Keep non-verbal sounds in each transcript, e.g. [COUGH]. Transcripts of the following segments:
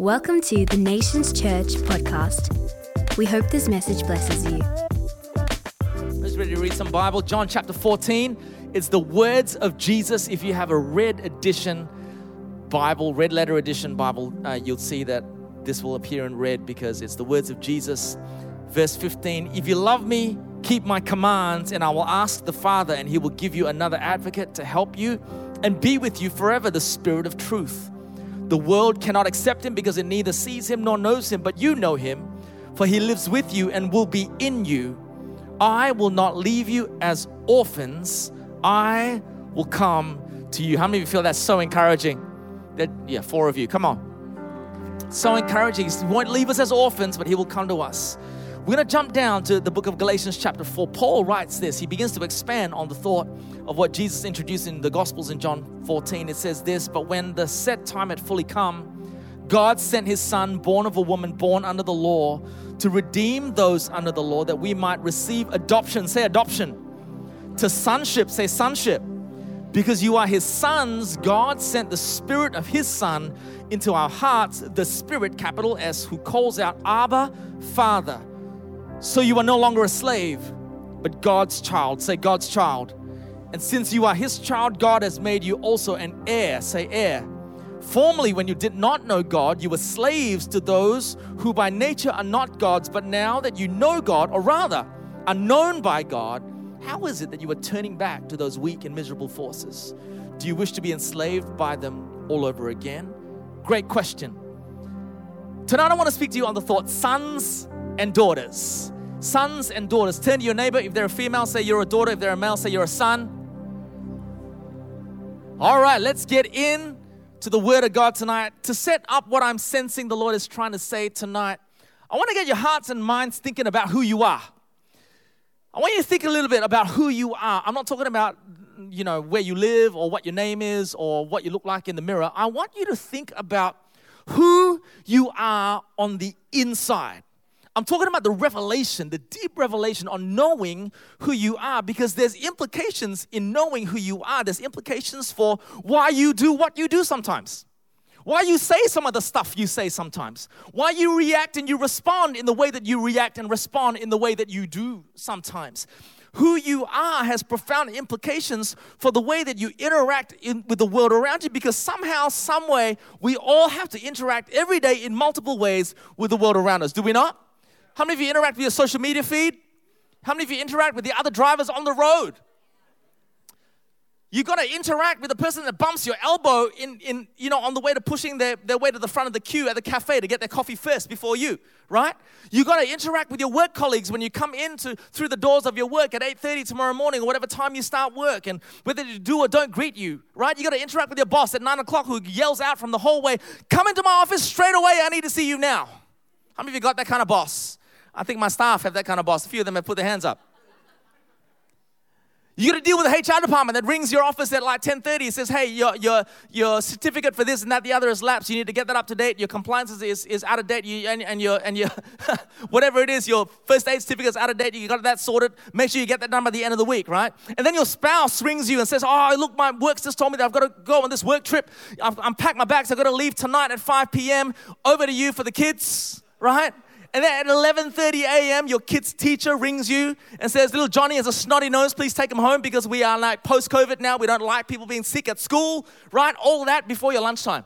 Welcome to the Nations Church podcast. We hope this message blesses you. Let's ready to read some Bible. John chapter 14. It's the words of Jesus. If you have a red edition Bible, red letter edition Bible, uh, you'll see that this will appear in red because it's the words of Jesus. Verse 15 If you love me, keep my commands, and I will ask the Father, and he will give you another advocate to help you and be with you forever, the Spirit of truth. The world cannot accept him because it neither sees him nor knows him, but you know him, for he lives with you and will be in you. I will not leave you as orphans, I will come to you. How many of you feel that's so encouraging? That yeah, four of you. Come on. So encouraging. He won't leave us as orphans, but he will come to us. We're going to jump down to the book of Galatians, chapter 4. Paul writes this. He begins to expand on the thought of what Jesus introduced in the Gospels in John 14. It says this But when the set time had fully come, God sent his Son, born of a woman, born under the law, to redeem those under the law that we might receive adoption. Say adoption. To sonship. Say sonship. Because you are his sons, God sent the Spirit of his Son into our hearts, the Spirit, capital S, who calls out, Abba, Father. So you are no longer a slave, but God's child. Say, God's child. And since you are his child, God has made you also an heir. Say, heir. Formerly, when you did not know God, you were slaves to those who by nature are not gods. But now that you know God, or rather, are known by God, how is it that you are turning back to those weak and miserable forces? Do you wish to be enslaved by them all over again? Great question. Tonight, I want to speak to you on the thought sons and daughters. Sons and daughters. Turn to your neighbor. If they're a female, say you're a daughter. If they're a male, say you're a son. All right, let's get in to the Word of God tonight. To set up what I'm sensing the Lord is trying to say tonight, I want to get your hearts and minds thinking about who you are. I want you to think a little bit about who you are. I'm not talking about, you know, where you live or what your name is or what you look like in the mirror. I want you to think about who you are on the inside. I'm talking about the revelation, the deep revelation on knowing who you are, because there's implications in knowing who you are. There's implications for why you do what you do sometimes, why you say some of the stuff you say sometimes, why you react and you respond in the way that you react and respond in the way that you do sometimes. Who you are has profound implications for the way that you interact in, with the world around you because somehow, someway, we all have to interact every day in multiple ways with the world around us. Do we not? How many of you interact with your social media feed? How many of you interact with the other drivers on the road? You've got to interact with the person that bumps your elbow in, in you know, on the way to pushing their, their way to the front of the queue at the cafe to get their coffee first before you, right? You've got to interact with your work colleagues when you come into through the doors of your work at 8:30 tomorrow morning or whatever time you start work, and whether you do or don't greet you, right? You've got to interact with your boss at nine o'clock who yells out from the hallway, "Come into my office straight away! I need to see you now." How many of you got that kind of boss? I think my staff have that kind of boss. A few of them have put their hands up. You got to deal with the HR department that rings your office at like 10:30 and says, "Hey, your, your, your certificate for this and that, the other is lapsed. You need to get that up to date. Your compliance is, is, out of date. You, and, and your and your [LAUGHS] whatever it is, your first aid certificate is out of date. You got that sorted. Make sure you get that done by the end of the week, right? And then your spouse rings you and says, "Oh, look, my work's just told me that I've got to go on this work trip. I've, I'm packed my bags. I've got to leave tonight at 5 p.m. Over to you for the kids, right?" And then at 11:30 a.m., your kid's teacher rings you and says, "Little Johnny has a snotty nose. Please take him home because we are like post-COVID now. We don't like people being sick at school, right? All that before your lunchtime."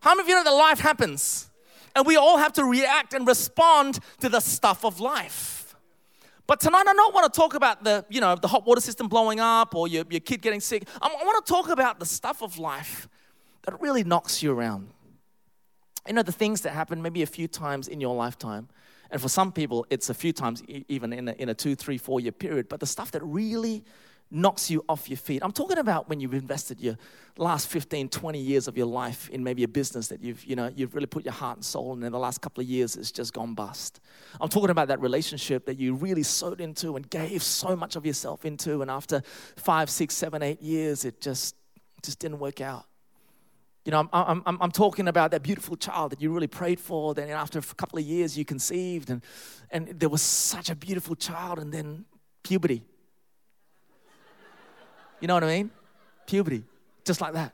How many of you know that life happens, and we all have to react and respond to the stuff of life? But tonight, I don't want to talk about the, you know, the hot water system blowing up or your, your kid getting sick. I want to talk about the stuff of life that really knocks you around you know, the things that happen maybe a few times in your lifetime. And for some people, it's a few times, even in a, in a two, three, four year period. But the stuff that really knocks you off your feet. I'm talking about when you've invested your last 15, 20 years of your life in maybe a business that you've, you know, you've really put your heart and soul in, and in the last couple of years it's just gone bust. I'm talking about that relationship that you really sowed into and gave so much of yourself into, and after five, six, seven, eight years, it just, just didn't work out. You know, I'm, I'm, I'm talking about that beautiful child that you really prayed for. Then after a couple of years, you conceived, and, and there was such a beautiful child, and then puberty. You know what I mean? Puberty, just like that.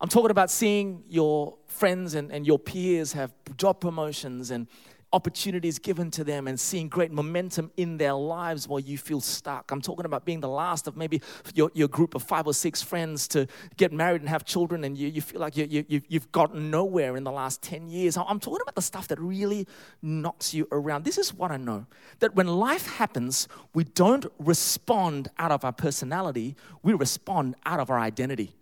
I'm talking about seeing your friends and, and your peers have job promotions and opportunities given to them and seeing great momentum in their lives while you feel stuck. I'm talking about being the last of maybe your, your group of five or six friends to get married and have children and you, you feel like you, you, you've gotten nowhere in the last 10 years. I'm talking about the stuff that really knocks you around. This is what I know that when life happens, we don't respond out of our personality, we respond out of our identity.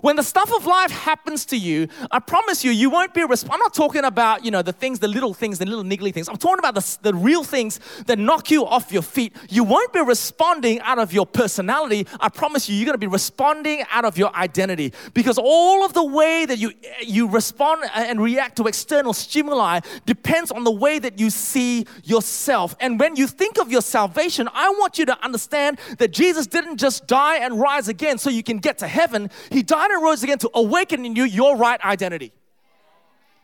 When the stuff of life happens to you, I promise you, you won't be. Resp- I'm not talking about you know the things, the little things, the little niggly things. I'm talking about the, the real things that knock you off your feet. You won't be responding out of your personality. I promise you, you're going to be responding out of your identity because all of the way that you you respond and react to external stimuli depends on the way that you see yourself. And when you think of your salvation, I want you to understand that Jesus didn't just die and rise again so you can get to heaven. He died died and rose again to awaken in you your right identity.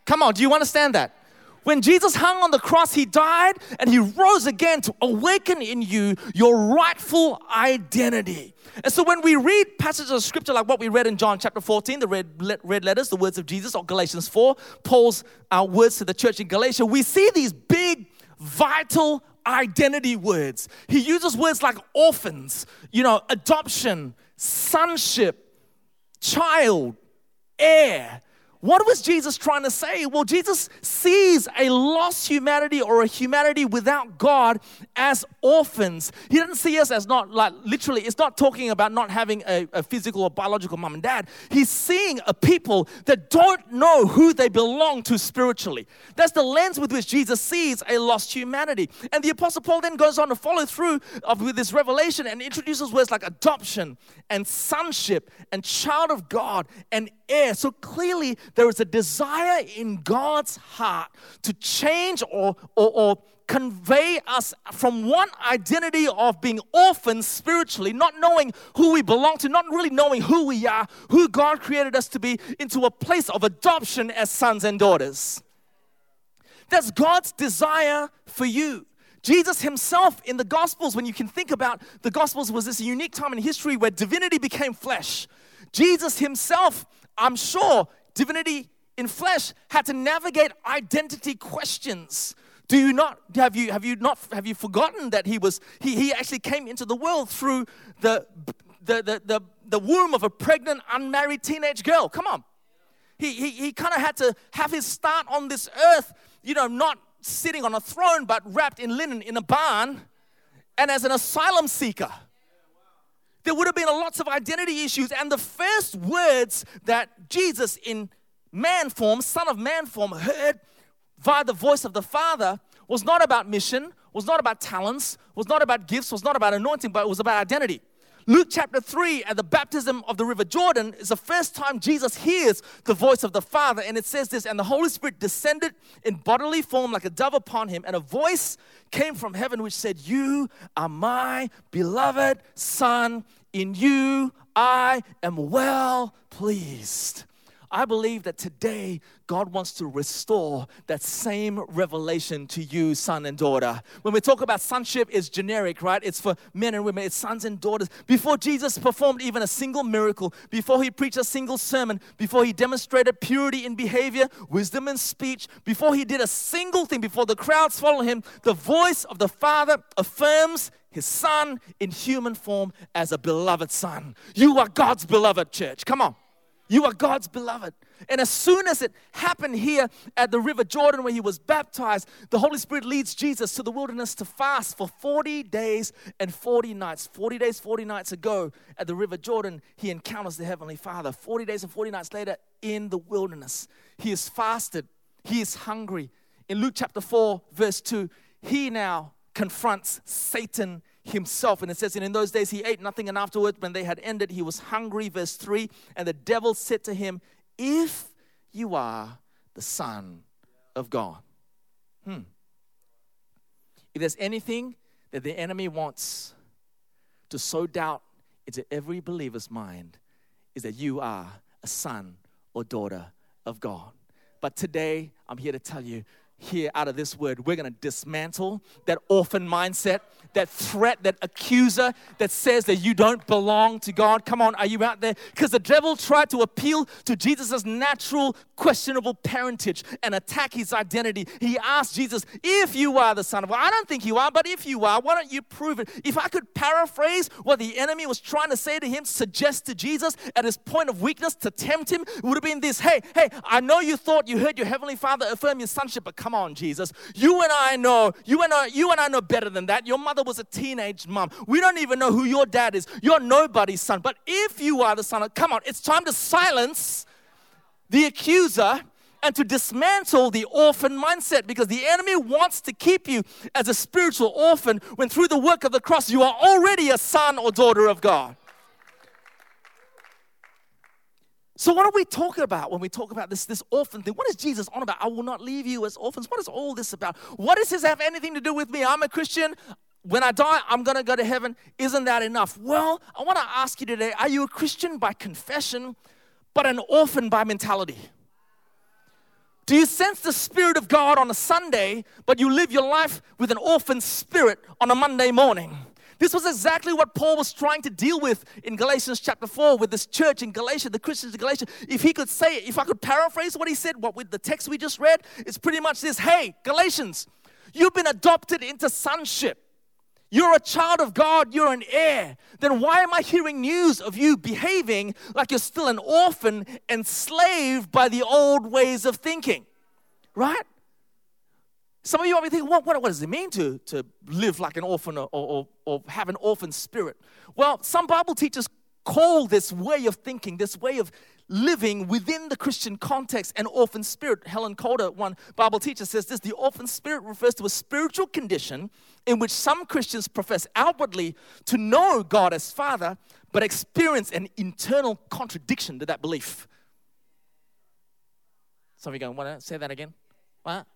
Come on, do you understand that? When Jesus hung on the cross, he died and he rose again to awaken in you your rightful identity. And so when we read passages of scripture like what we read in John chapter 14, the red, red letters, the words of Jesus, or Galatians 4, Paul's uh, words to the church in Galatia, we see these big, vital identity words. He uses words like orphans, you know, adoption, sonship, child, heir. What was Jesus trying to say? Well, Jesus sees a lost humanity or a humanity without God as orphans. He doesn't see us as not like literally, it's not talking about not having a, a physical or biological mom and dad. He's seeing a people that don't know who they belong to spiritually. That's the lens with which Jesus sees a lost humanity. And the Apostle Paul then goes on to follow through of, with this revelation and introduces words like adoption and sonship and child of God and So clearly, there is a desire in God's heart to change or, or, or convey us from one identity of being orphans spiritually, not knowing who we belong to, not really knowing who we are, who God created us to be, into a place of adoption as sons and daughters. That's God's desire for you. Jesus himself in the Gospels, when you can think about the Gospels, was this unique time in history where divinity became flesh. Jesus himself, I'm sure, divinity in flesh had to navigate identity questions. Do you not have you have you not have you forgotten that he was he, he actually came into the world through the the, the, the, the womb of a pregnant, unmarried teenage girl? Come on. He, he, he kind of had to have his start on this earth, you know, not sitting on a throne, but wrapped in linen in a barn and as an asylum seeker there would have been lots of identity issues. And the first words that Jesus, in man form, son of man form, heard via the voice of the Father was not about mission, was not about talents, was not about gifts, was not about anointing, but it was about identity. Luke chapter 3 at the baptism of the river Jordan is the first time Jesus hears the voice of the Father. And it says this And the Holy Spirit descended in bodily form like a dove upon him, and a voice came from heaven which said, You are my beloved Son, in you I am well pleased. I believe that today God wants to restore that same revelation to you, son and daughter. When we talk about sonship, it's generic, right? It's for men and women, it's sons and daughters. Before Jesus performed even a single miracle, before he preached a single sermon, before he demonstrated purity in behavior, wisdom in speech, before he did a single thing, before the crowds followed him, the voice of the Father affirms his son in human form as a beloved son. You are God's beloved church. Come on. You are God's beloved. And as soon as it happened here at the River Jordan where he was baptized, the Holy Spirit leads Jesus to the wilderness to fast for 40 days and 40 nights. 40 days, 40 nights ago at the River Jordan, he encounters the Heavenly Father. 40 days and 40 nights later in the wilderness, he is fasted, he is hungry. In Luke chapter 4, verse 2, he now confronts Satan himself. And it says, And in those days he ate nothing, and afterward, when they had ended, he was hungry. Verse 3 And the devil said to him, If you are the Son of God. Hmm. If there's anything that the enemy wants to sow doubt into every believer's mind, is that you are a son or daughter of God. But today, I'm here to tell you, here out of this word. We're going to dismantle that orphan mindset, that threat, that accuser that says that you don't belong to God. Come on, are you out there? Because the devil tried to appeal to Jesus' natural, questionable parentage and attack his identity. He asked Jesus, If you are the Son of God, I don't think you are, but if you are, why don't you prove it? If I could paraphrase what the enemy was trying to say to him, suggest to Jesus at his point of weakness to tempt him, would have been this Hey, hey, I know you thought you heard your heavenly Father affirm your sonship, but come on, Jesus. You and I know, you and I, you and I know better than that. Your mother was a teenage mom. We don't even know who your dad is. You're nobody's son. But if you are the son of, come on, it's time to silence the accuser and to dismantle the orphan mindset because the enemy wants to keep you as a spiritual orphan when through the work of the cross you are already a son or daughter of God. So, what are we talking about when we talk about this, this orphan thing? What is Jesus on about? I will not leave you as orphans. What is all this about? What does this have anything to do with me? I'm a Christian. When I die, I'm going to go to heaven. Isn't that enough? Well, I want to ask you today are you a Christian by confession, but an orphan by mentality? Do you sense the Spirit of God on a Sunday, but you live your life with an orphan spirit on a Monday morning? This was exactly what Paul was trying to deal with in Galatians chapter 4 with this church in Galatia, the Christians in Galatia. If he could say it, if I could paraphrase what he said, what with the text we just read, it's pretty much this Hey, Galatians, you've been adopted into sonship. You're a child of God, you're an heir. Then why am I hearing news of you behaving like you're still an orphan, enslaved by the old ways of thinking? Right? Some of you might be thinking, what, what, what does it mean to, to live like an orphan or, or, or have an orphan spirit? Well, some Bible teachers call this way of thinking, this way of living within the Christian context, an orphan spirit. Helen Calder, one Bible teacher, says this the orphan spirit refers to a spiritual condition in which some Christians profess outwardly to know God as Father, but experience an internal contradiction to that belief. Some of you going, want to say that again? What?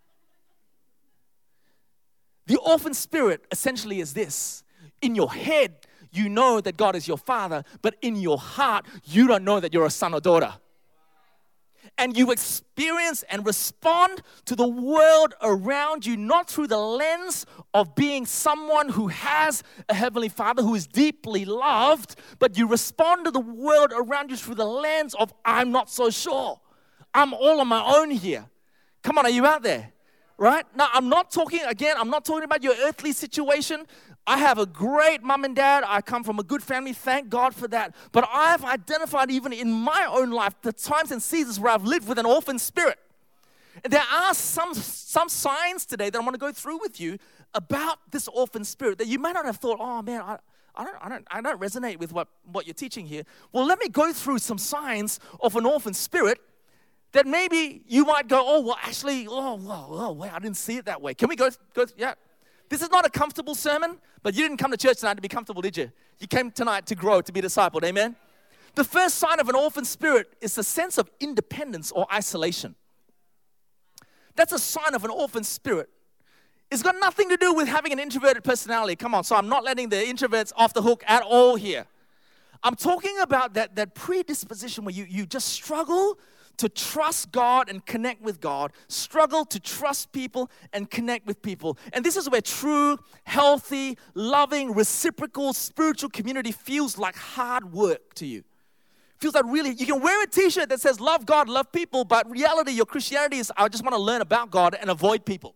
The orphan spirit essentially is this in your head, you know that God is your father, but in your heart, you don't know that you're a son or daughter. And you experience and respond to the world around you not through the lens of being someone who has a heavenly father who is deeply loved, but you respond to the world around you through the lens of, I'm not so sure. I'm all on my own here. Come on, are you out there? Right? Now, I'm not talking, again, I'm not talking about your earthly situation. I have a great mom and dad. I come from a good family. Thank God for that. But I've identified, even in my own life, the times and seasons where I've lived with an orphan spirit. There are some, some signs today that I want to go through with you about this orphan spirit that you may not have thought, oh man, I, I don't, I don't, I don't resonate with what, what you're teaching here. Well, let me go through some signs of an orphan spirit that maybe you might go, oh, well, actually, oh, oh, oh, wait, I didn't see it that way. Can we go, go, yeah. This is not a comfortable sermon, but you didn't come to church tonight to be comfortable, did you? You came tonight to grow, to be discipled, amen? The first sign of an orphan spirit is a sense of independence or isolation. That's a sign of an orphan spirit. It's got nothing to do with having an introverted personality. Come on, so I'm not letting the introverts off the hook at all here. I'm talking about that, that predisposition where you, you just struggle to trust God and connect with God, struggle to trust people and connect with people. And this is where true, healthy, loving, reciprocal spiritual community feels like hard work to you. Feels like really, you can wear a t shirt that says love God, love people, but reality, your Christianity is I just want to learn about God and avoid people.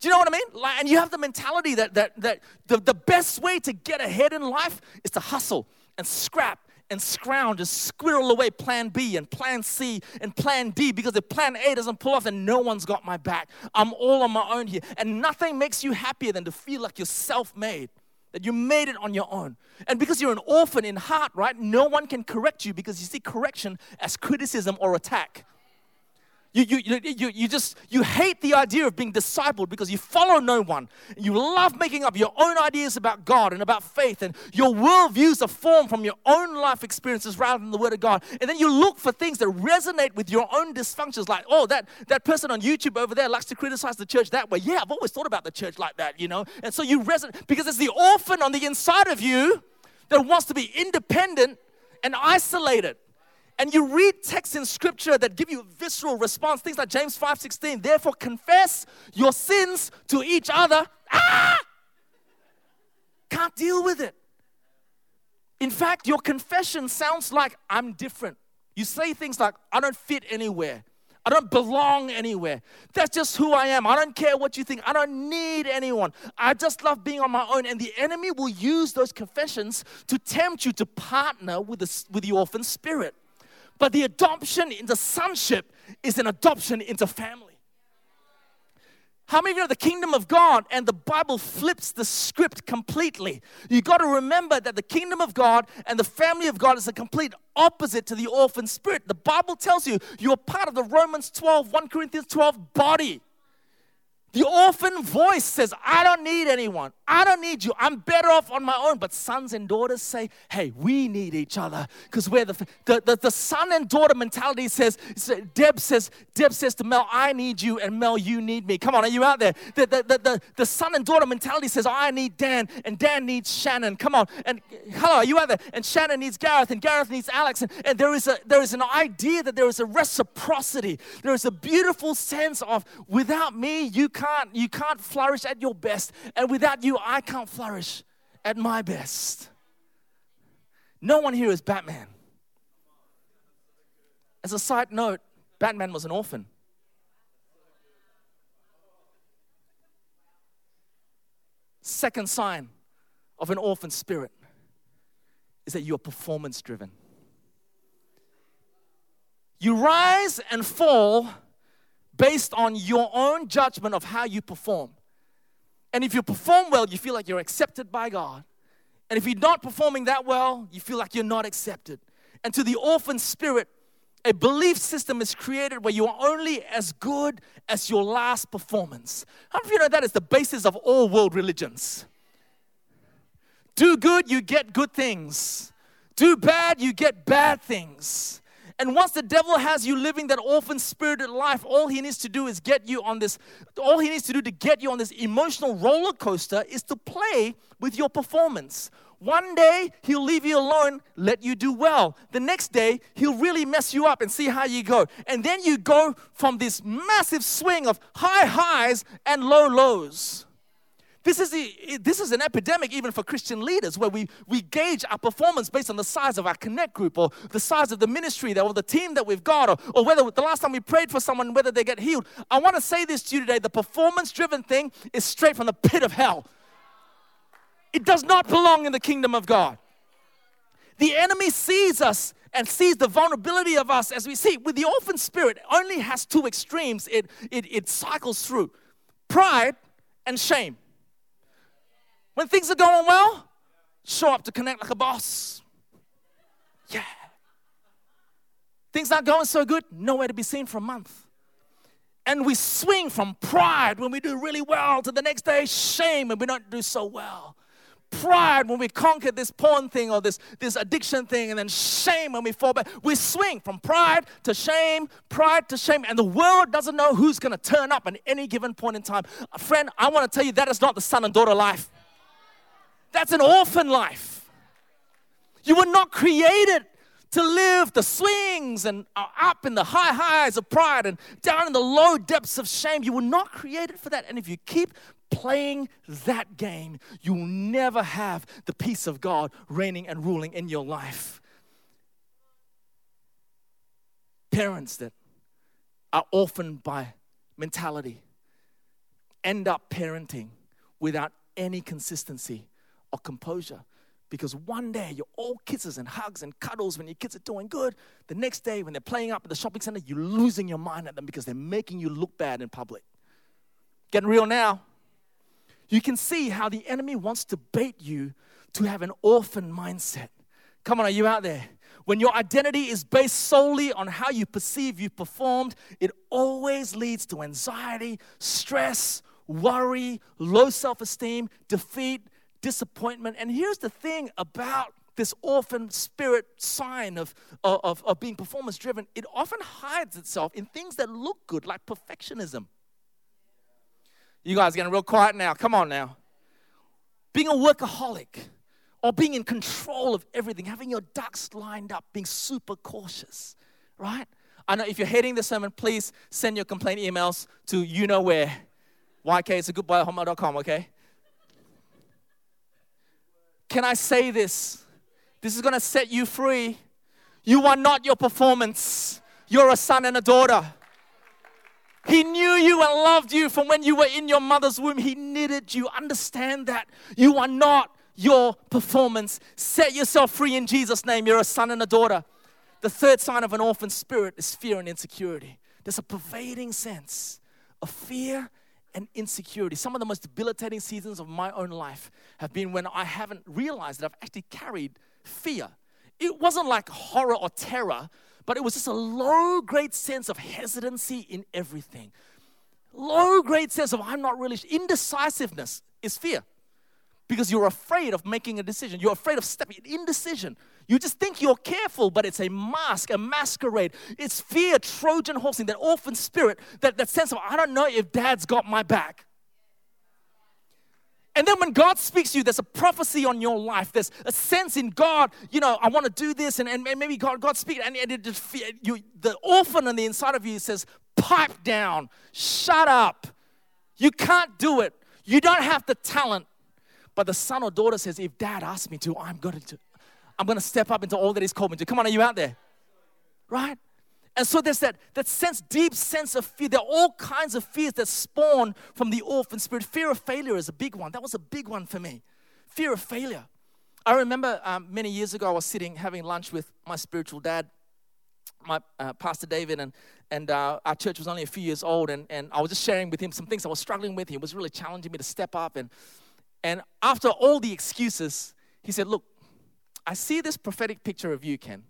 Do you know what I mean? Like, and you have the mentality that, that, that the, the best way to get ahead in life is to hustle and scrap and scrounge and squirrel away plan B and plan C and plan D because if plan A doesn't pull off, then no one's got my back. I'm all on my own here. And nothing makes you happier than to feel like you're self made, that you made it on your own. And because you're an orphan in heart, right, no one can correct you because you see correction as criticism or attack. You, you, you, you, just you hate the idea of being discipled because you follow no one. You love making up your own ideas about God and about faith, and your worldviews are formed from your own life experiences rather than the Word of God. And then you look for things that resonate with your own dysfunctions, like, oh, that, that person on YouTube over there likes to criticize the church that way. Yeah, I've always thought about the church like that, you know. And so you resonate because it's the orphan on the inside of you that wants to be independent and isolated and you read texts in scripture that give you visceral response, things like James 5:16, therefore confess your sins to each other. Ah! Can't deal with it. In fact, your confession sounds like I'm different. You say things like, I don't fit anywhere. I don't belong anywhere. That's just who I am. I don't care what you think. I don't need anyone. I just love being on my own. And the enemy will use those confessions to tempt you to partner with the, with the orphan spirit. But the adoption into sonship is an adoption into family. How many of you know the kingdom of God and the Bible flips the script completely? You got to remember that the kingdom of God and the family of God is a complete opposite to the orphan spirit. The Bible tells you you're part of the Romans 12, 1 Corinthians 12 body. The orphan voice says, I don't need anyone. I don't need you. I'm better off on my own. But sons and daughters say, hey, we need each other. Because we're the, the, the, the, son and daughter mentality says, Deb says, Deb says to Mel, I need you, and Mel, you need me. Come on, are you out there? The, the, the, the, the son and daughter mentality says, I need Dan, and Dan needs Shannon. Come on. And hello, are you out there? And Shannon needs Gareth, and Gareth needs Alex. And, and there, is a, there is an idea that there is a reciprocity. There is a beautiful sense of, without me, you can't, you can't flourish at your best. And without you, I can't flourish at my best. No one here is Batman. As a side note, Batman was an orphan. Second sign of an orphan spirit is that you are performance driven. You rise and fall based on your own judgment of how you perform. And if you perform well, you feel like you're accepted by God. And if you're not performing that well, you feel like you're not accepted. And to the orphan spirit, a belief system is created where you are only as good as your last performance. How many of you know that is the basis of all world religions? Do good, you get good things. Do bad, you get bad things. And once the devil has you living that orphan spirited life, all he needs to do is get you on this, all he needs to do to get you on this emotional roller coaster is to play with your performance. One day, he'll leave you alone, let you do well. The next day, he'll really mess you up and see how you go. And then you go from this massive swing of high highs and low lows. This is, the, this is an epidemic even for Christian leaders where we, we gauge our performance based on the size of our connect group or the size of the ministry or the team that we've got or, or whether the last time we prayed for someone, whether they get healed. I want to say this to you today the performance driven thing is straight from the pit of hell. It does not belong in the kingdom of God. The enemy sees us and sees the vulnerability of us as we see. With the orphan spirit, only has two extremes it, it, it cycles through pride and shame. When things are going well, show up to connect like a boss. Yeah. Things not going so good, nowhere to be seen for a month. And we swing from pride when we do really well to the next day, shame when we don't do so well. Pride when we conquer this porn thing or this, this addiction thing, and then shame when we fall back. We swing from pride to shame, pride to shame, and the world doesn't know who's gonna turn up at any given point in time. Uh, friend, I wanna tell you that is not the son and daughter life. That's an orphan life. You were not created to live the swings and uh, up in the high highs of pride and down in the low depths of shame. You were not created for that. And if you keep playing that game, you will never have the peace of God reigning and ruling in your life. Parents that are orphaned by mentality end up parenting without any consistency or composure. Because one day you're all kisses and hugs and cuddles when your kids are doing good. The next day, when they're playing up at the shopping center, you're losing your mind at them because they're making you look bad in public. Getting real now. You can see how the enemy wants to bait you to have an orphan mindset. Come on, are you out there? When your identity is based solely on how you perceive you performed, it always leads to anxiety, stress, worry, low self esteem, defeat, disappointment. And here's the thing about this orphan spirit sign of, uh, of, of being performance driven, it often hides itself in things that look good, like perfectionism. You guys getting real quiet now. Come on now. Being a workaholic or being in control of everything, having your ducks lined up, being super cautious, right? I know if you're heading the sermon, please send your complaint emails to you know where. YK, it's a goodbye okay? Can I say this? This is gonna set you free. You are not your performance, you're a son and a daughter. He knew you and loved you from when you were in your mother's womb. He knitted you. Understand that. You are not your performance. Set yourself free in Jesus' name. You're a son and a daughter. The third sign of an orphan spirit is fear and insecurity. There's a pervading sense of fear and insecurity. Some of the most debilitating seasons of my own life have been when I haven't realized that I've actually carried fear. It wasn't like horror or terror, but it was just a low grade sense of hesitancy in everything. Low grade sense of I'm not really indecisiveness is fear because you're afraid of making a decision. You're afraid of stepping indecision. You just think you're careful, but it's a mask, a masquerade. It's fear, Trojan horsing, that orphan spirit, that, that sense of I don't know if dad's got my back. And then when God speaks to you, there's a prophecy on your life. There's a sense in God, you know, I want to do this, and, and maybe God, God speaks, and, and it just, you, the orphan on the inside of you says, pipe down, shut up. You can't do it. You don't have the talent. But the son or daughter says, if dad asks me to, I'm going to. I'm going to step up into all that he's called me to. Come on, are you out there? Right? And so there's that, that sense, deep sense of fear. There are all kinds of fears that spawn from the orphan spirit. Fear of failure is a big one. That was a big one for me. Fear of failure. I remember um, many years ago, I was sitting having lunch with my spiritual dad, my uh, Pastor David, and, and uh, our church was only a few years old. And, and I was just sharing with him some things I was struggling with. He was really challenging me to step up. And, and after all the excuses, he said, Look, I see this prophetic picture of you, Ken.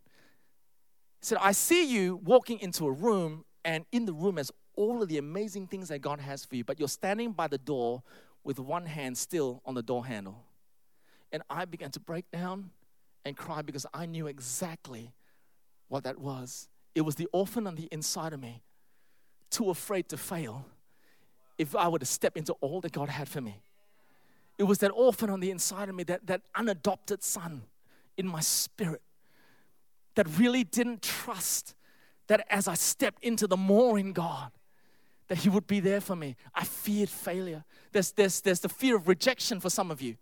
He said, I see you walking into a room, and in the room is all of the amazing things that God has for you, but you're standing by the door with one hand still on the door handle. And I began to break down and cry because I knew exactly what that was. It was the orphan on the inside of me, too afraid to fail if I were to step into all that God had for me. It was that orphan on the inside of me, that, that unadopted son in my spirit that really didn't trust that as I stepped into the more in God, that He would be there for me. I feared failure. There's, there's, there's the fear of rejection for some of you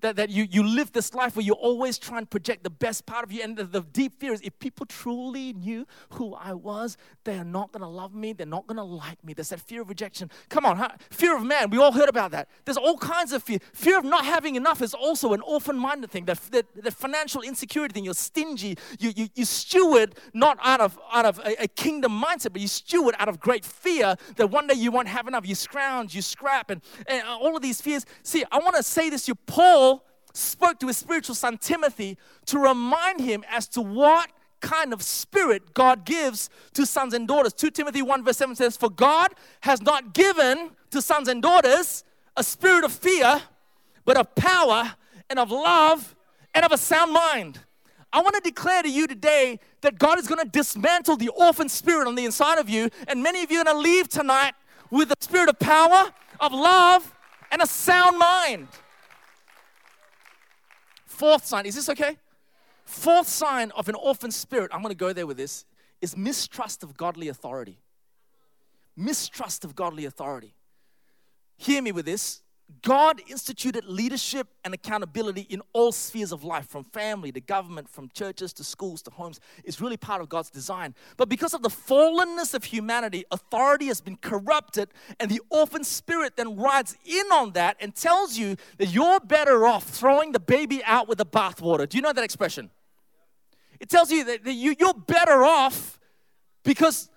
that, that you, you live this life where you always try and project the best part of you. And the, the deep fear is if people truly knew who I was, they are not going to love me. They're not going to like me. There's that fear of rejection. Come on, huh? fear of man. We all heard about that. There's all kinds of fear. Fear of not having enough is also an orphan minded thing. The, the, the, financial insecurity thing. You're stingy. You, you, you steward not out of, out of a, a kingdom mindset, but you steward out of great fear that one day you won't have enough. You scrounge, you scrap, and, and all of these fears. See, I want to say this to you. Paul spoke to his spiritual son Timothy to remind him as to what kind of spirit God gives to sons and daughters. 2 Timothy 1 verse 7 says, For God has not given to sons and daughters a spirit of fear, but of power and of love and of a sound mind. I want to declare to you today that God is going to dismantle the orphan spirit on the inside of you, and many of you are going to leave tonight with a spirit of power, of love, and a sound mind. Fourth sign, is this okay? Fourth sign of an orphan spirit, I'm going to go there with this, is mistrust of godly authority. Mistrust of godly authority. Hear me with this. God instituted leadership and accountability in all spheres of life, from family to government, from churches to schools to homes. It's really part of God's design. But because of the fallenness of humanity, authority has been corrupted, and the orphan spirit then rides in on that and tells you that you're better off throwing the baby out with the bathwater. Do you know that expression? It tells you that you, you're better off because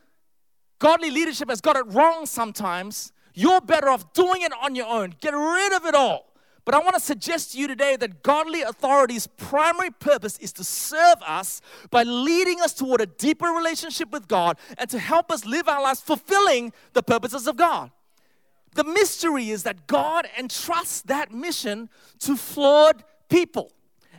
godly leadership has got it wrong sometimes you're better off doing it on your own. Get rid of it all. But I want to suggest to you today that godly authority's primary purpose is to serve us by leading us toward a deeper relationship with God and to help us live our lives fulfilling the purposes of God. The mystery is that God entrusts that mission to flawed people.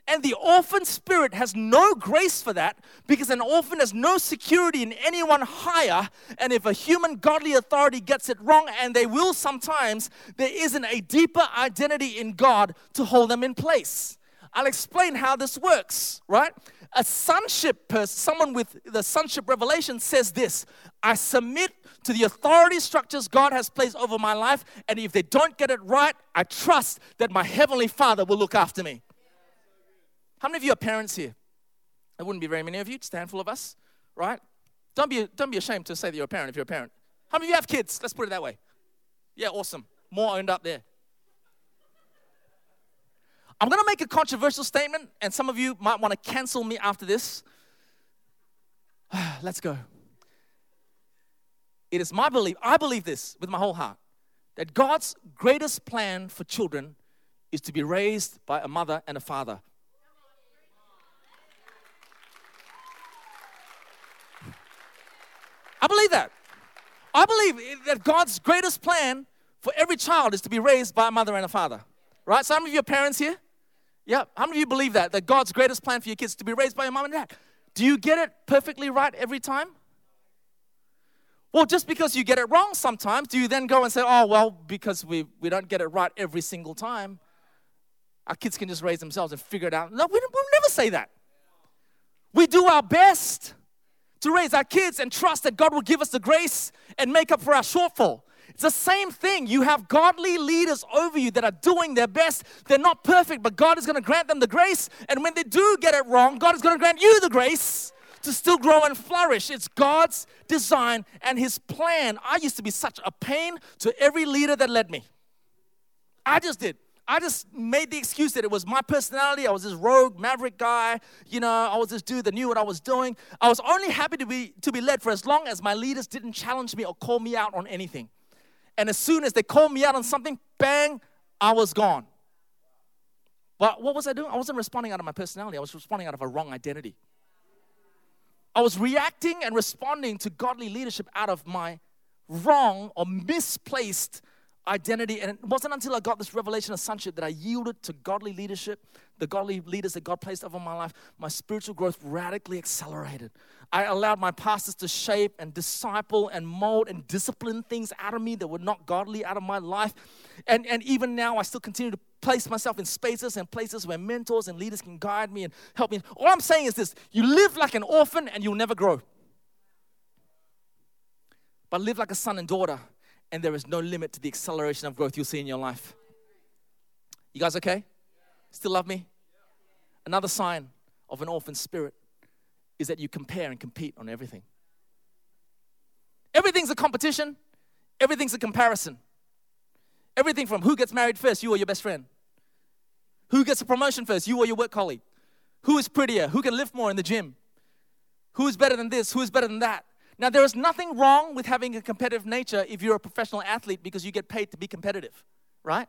And the orphan spirit has no grace for that because an orphan has no security in anyone higher. And if a human godly authority gets it wrong, and they will sometimes, there isn't a deeper identity in God to hold them in place. I'll explain how this works, right? A sonship person, someone with the sonship revelation says this I submit to the authority structures God has placed over my life, and if they don't get it right, I trust that my Heavenly Father will look after me. How many of you are parents here? There wouldn't be very many of you, just a handful of us, right? Don't be, don't be ashamed to say that you're a parent if you're a parent. How many of you have kids? Let's put it that way. Yeah, awesome. More owned up there. I'm going to make a controversial statement, and some of you might want to cancel me after this. [SIGHS] Let's go. It is my belief, I believe this with my whole heart, that God's greatest plan for children is to be raised by a mother and a father. I believe that. I believe that God's greatest plan for every child is to be raised by a mother and a father. Right? Some of you are parents here. Yeah. How many of you believe that? That God's greatest plan for your kids is to be raised by your mom and dad. Do you get it perfectly right every time? Well, just because you get it wrong sometimes, do you then go and say, oh, well, because we, we don't get it right every single time, our kids can just raise themselves and figure it out? No, we, we'll never say that. We do our best to raise our kids and trust that God will give us the grace and make up for our shortfall. It's the same thing. You have godly leaders over you that are doing their best. They're not perfect, but God is going to grant them the grace. And when they do get it wrong, God is going to grant you the grace to still grow and flourish. It's God's design and His plan. I used to be such a pain to every leader that led me. I just did. I just made the excuse that it was my personality. I was this rogue, maverick guy. You know, I was this dude that knew what I was doing. I was only happy to be to be led for as long as my leaders didn't challenge me or call me out on anything. And as soon as they called me out on something, bang, I was gone. But what was I doing? I wasn't responding out of my personality, I was responding out of a wrong identity. I was reacting and responding to godly leadership out of my wrong or misplaced identity. And it wasn't until I got this revelation of sonship that I yielded to godly leadership, the godly leaders that God placed over my life. My spiritual growth radically accelerated. I allowed my pastors to shape and disciple and mold and discipline things out of me that were not godly out of my life. And, and even now, I still continue to place myself in spaces and places where mentors and leaders can guide me and help me. All I'm saying is this you live like an orphan and you'll never grow. But live like a son and daughter and there is no limit to the acceleration of growth you'll see in your life. You guys okay? Still love me? Another sign of an orphan spirit is that you compare and compete on everything. Everything's a competition, everything's a comparison. Everything from who gets married first, you or your best friend. Who gets a promotion first, you or your work colleague. Who is prettier? Who can lift more in the gym? Who is better than this? Who is better than that? Now, there is nothing wrong with having a competitive nature if you're a professional athlete because you get paid to be competitive, right?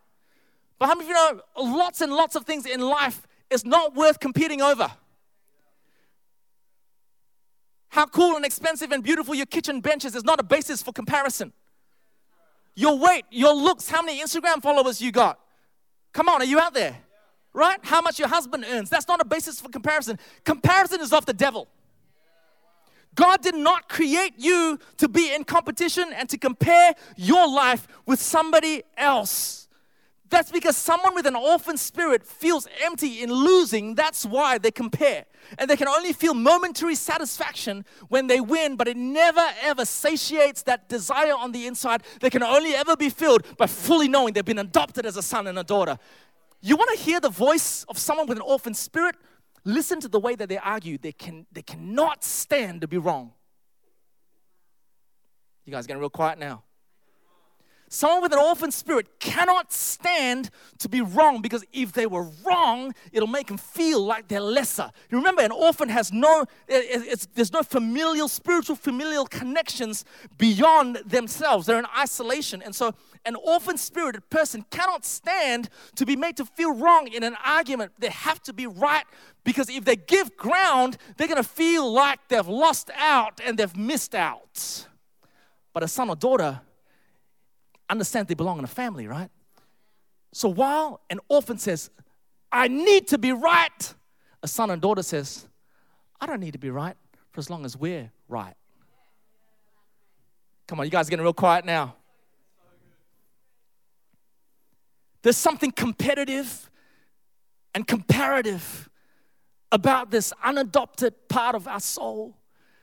But how many of you know lots and lots of things in life is not worth competing over? How cool and expensive and beautiful your kitchen bench is is not a basis for comparison. Your weight, your looks, how many Instagram followers you got. Come on, are you out there? Right? How much your husband earns. That's not a basis for comparison. Comparison is of the devil. God did not create you to be in competition and to compare your life with somebody else. That's because someone with an orphan spirit feels empty in losing. That's why they compare. And they can only feel momentary satisfaction when they win, but it never ever satiates that desire on the inside. They can only ever be filled by fully knowing they've been adopted as a son and a daughter. You want to hear the voice of someone with an orphan spirit? Listen to the way that they argue. They, can, they cannot stand to be wrong. You guys getting real quiet now. Someone with an orphan spirit cannot stand to be wrong because if they were wrong, it'll make them feel like they're lesser. You remember, an orphan has no, there's no familial, spiritual, familial connections beyond themselves. They're in isolation. And so, an orphan spirited person cannot stand to be made to feel wrong in an argument. They have to be right because if they give ground, they're going to feel like they've lost out and they've missed out. But a son or daughter understands they belong in a family, right? So while an orphan says, I need to be right, a son and daughter says, I don't need to be right for as long as we're right. Come on, you guys are getting real quiet now. There's something competitive and comparative about this unadopted part of our soul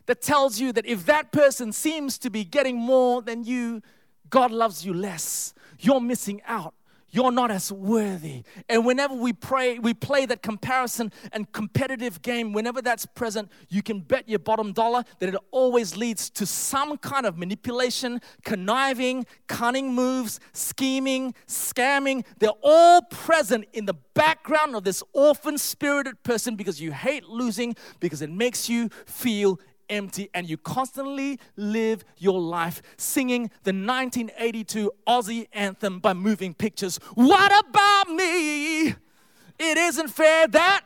that tells you that if that person seems to be getting more than you, God loves you less. You're missing out you're not as worthy. And whenever we pray, we play that comparison and competitive game, whenever that's present, you can bet your bottom dollar that it always leads to some kind of manipulation, conniving, cunning moves, scheming, scamming. They're all present in the background of this orphan spirited person because you hate losing, because it makes you feel empty and you constantly live your life singing the 1982 Aussie anthem by moving pictures. What about me? It isn't fair. That,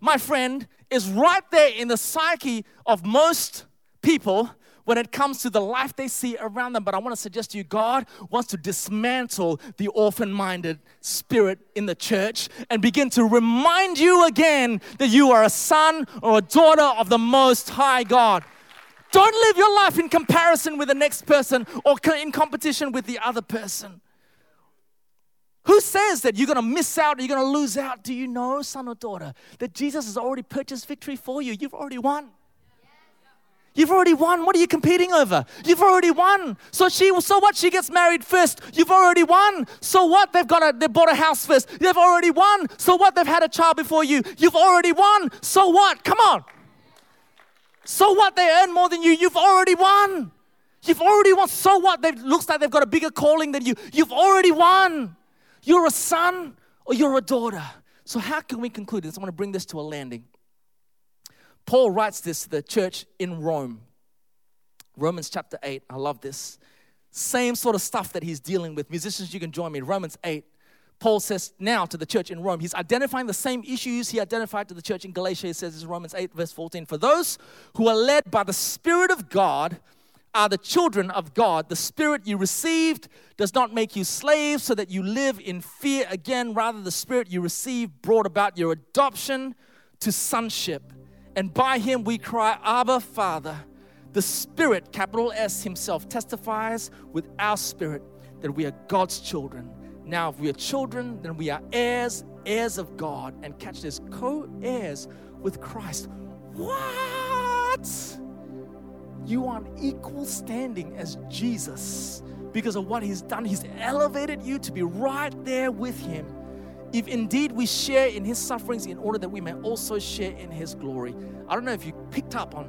my friend, is right there in the psyche of most people when it comes to the life they see around them. But I want to suggest to you, God wants to dismantle the orphan minded spirit in the church and begin to remind you again that you are a son or a daughter of the Most High God. Don't live your life in comparison with the next person or in competition with the other person. Who says that you're going to miss out, you're going to lose out? Do you know, son or daughter, that Jesus has already purchased victory for you? You've already won. You've already won. What are you competing over? You've already won. So she, so what? She gets married first. You've already won. So what? They've got a, they bought a house first. They've already won. So what? They've had a child before you. You've already won. So what? Come on. So what? They earn more than you. You've already won. You've already won. So what? It looks like they've got a bigger calling than you. You've already won. You're a son or you're a daughter. So how can we conclude this? I want to bring this to a landing. Paul writes this to the church in Rome. Romans chapter 8. I love this. Same sort of stuff that he's dealing with. Musicians, you can join me. Romans 8. Paul says now to the church in Rome, he's identifying the same issues he identified to the church in Galatia. He says in Romans 8, verse 14, For those who are led by the Spirit of God are the children of God. The Spirit you received does not make you slaves so that you live in fear again. Rather, the Spirit you received brought about your adoption to sonship and by him we cry, Abba, Father. The Spirit, capital S Himself, testifies with our spirit that we are God's children. Now, if we are children, then we are heirs, heirs of God, and catch this co heirs with Christ. What? You are on equal standing as Jesus because of what He's done. He's elevated you to be right there with Him if indeed we share in his sufferings in order that we may also share in his glory. I don't know if you picked up on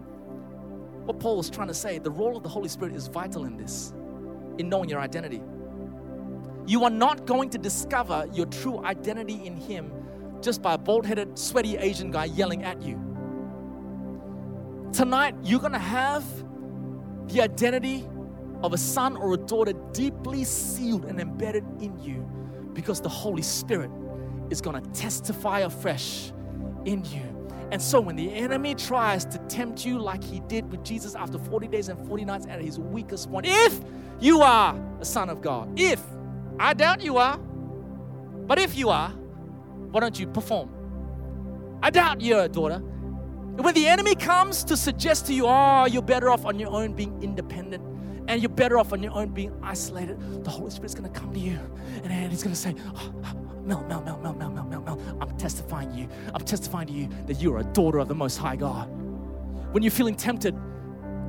what Paul was trying to say. The role of the Holy Spirit is vital in this, in knowing your identity. You are not going to discover your true identity in him just by a bald headed, sweaty Asian guy yelling at you. Tonight, you're going to have the identity of a son or a daughter deeply sealed and embedded in you because the Holy Spirit is going to testify afresh in you. And so when the enemy tries to tempt you like he did with Jesus after 40 days and 40 nights at his weakest point, if you are a son of God, if, I doubt you are, but if you are, why don't you perform? I doubt you're a daughter. When the enemy comes to suggest to you, oh, you're better off on your own being independent, and you're better off on your own being isolated, the Holy Spirit's gonna come to you and He's gonna say, oh, Mel, Mel, Mel, Mel, Mel, Mel, Mel, Mel, I'm testifying to you. I'm testifying to you that you are a daughter of the Most High God. When you're feeling tempted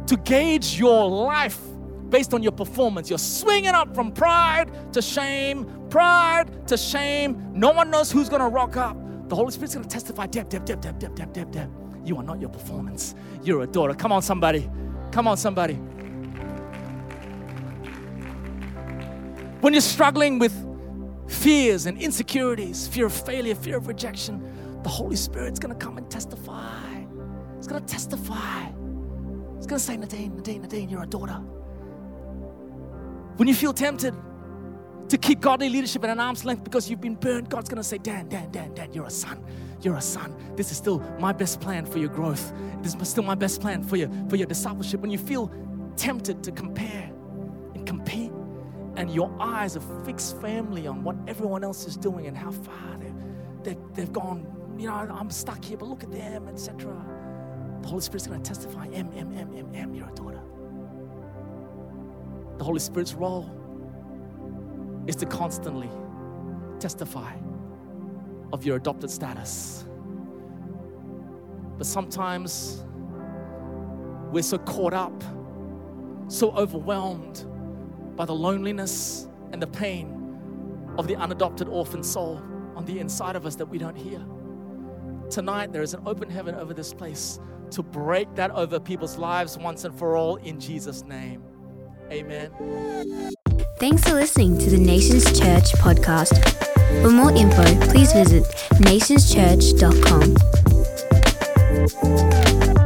to gauge your life based on your performance, you're swinging up from pride to shame, pride to shame. No one knows who's gonna rock up. The Holy Spirit's gonna testify, Deb, Deb, Deb, Deb, Deb, Deb, Deb, Deb. You are not your performance. You're a daughter. Come on, somebody. Come on, somebody. When you're struggling with fears and insecurities, fear of failure, fear of rejection, the Holy Spirit's gonna come and testify. It's gonna testify. It's gonna say, Nadine, Nadine, Nadine, you're a daughter. When you feel tempted to keep godly leadership at an arm's length because you've been burned, God's gonna say, Dan, Dan, Dan, Dan, you're a son. You're a son. This is still my best plan for your growth. This is still my best plan for your for your discipleship. When you feel tempted to compare and your eyes are fixed firmly on what everyone else is doing and how far they've, they, they've gone. You know, I'm stuck here, but look at them, etc. The Holy Spirit's going to testify, M, M, M, M, M, you're a daughter. The Holy Spirit's role is to constantly testify of your adopted status. But sometimes we're so caught up, so overwhelmed by the loneliness and the pain of the unadopted orphan soul on the inside of us that we don't hear. Tonight, there is an open heaven over this place to break that over people's lives once and for all in Jesus' name. Amen. Thanks for listening to the Nations Church podcast. For more info, please visit nationschurch.com.